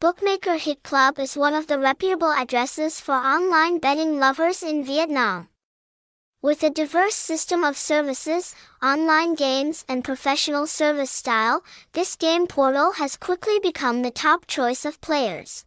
Bookmaker Hit Club is one of the reputable addresses for online betting lovers in Vietnam. With a diverse system of services, online games, and professional service style, this game portal has quickly become the top choice of players.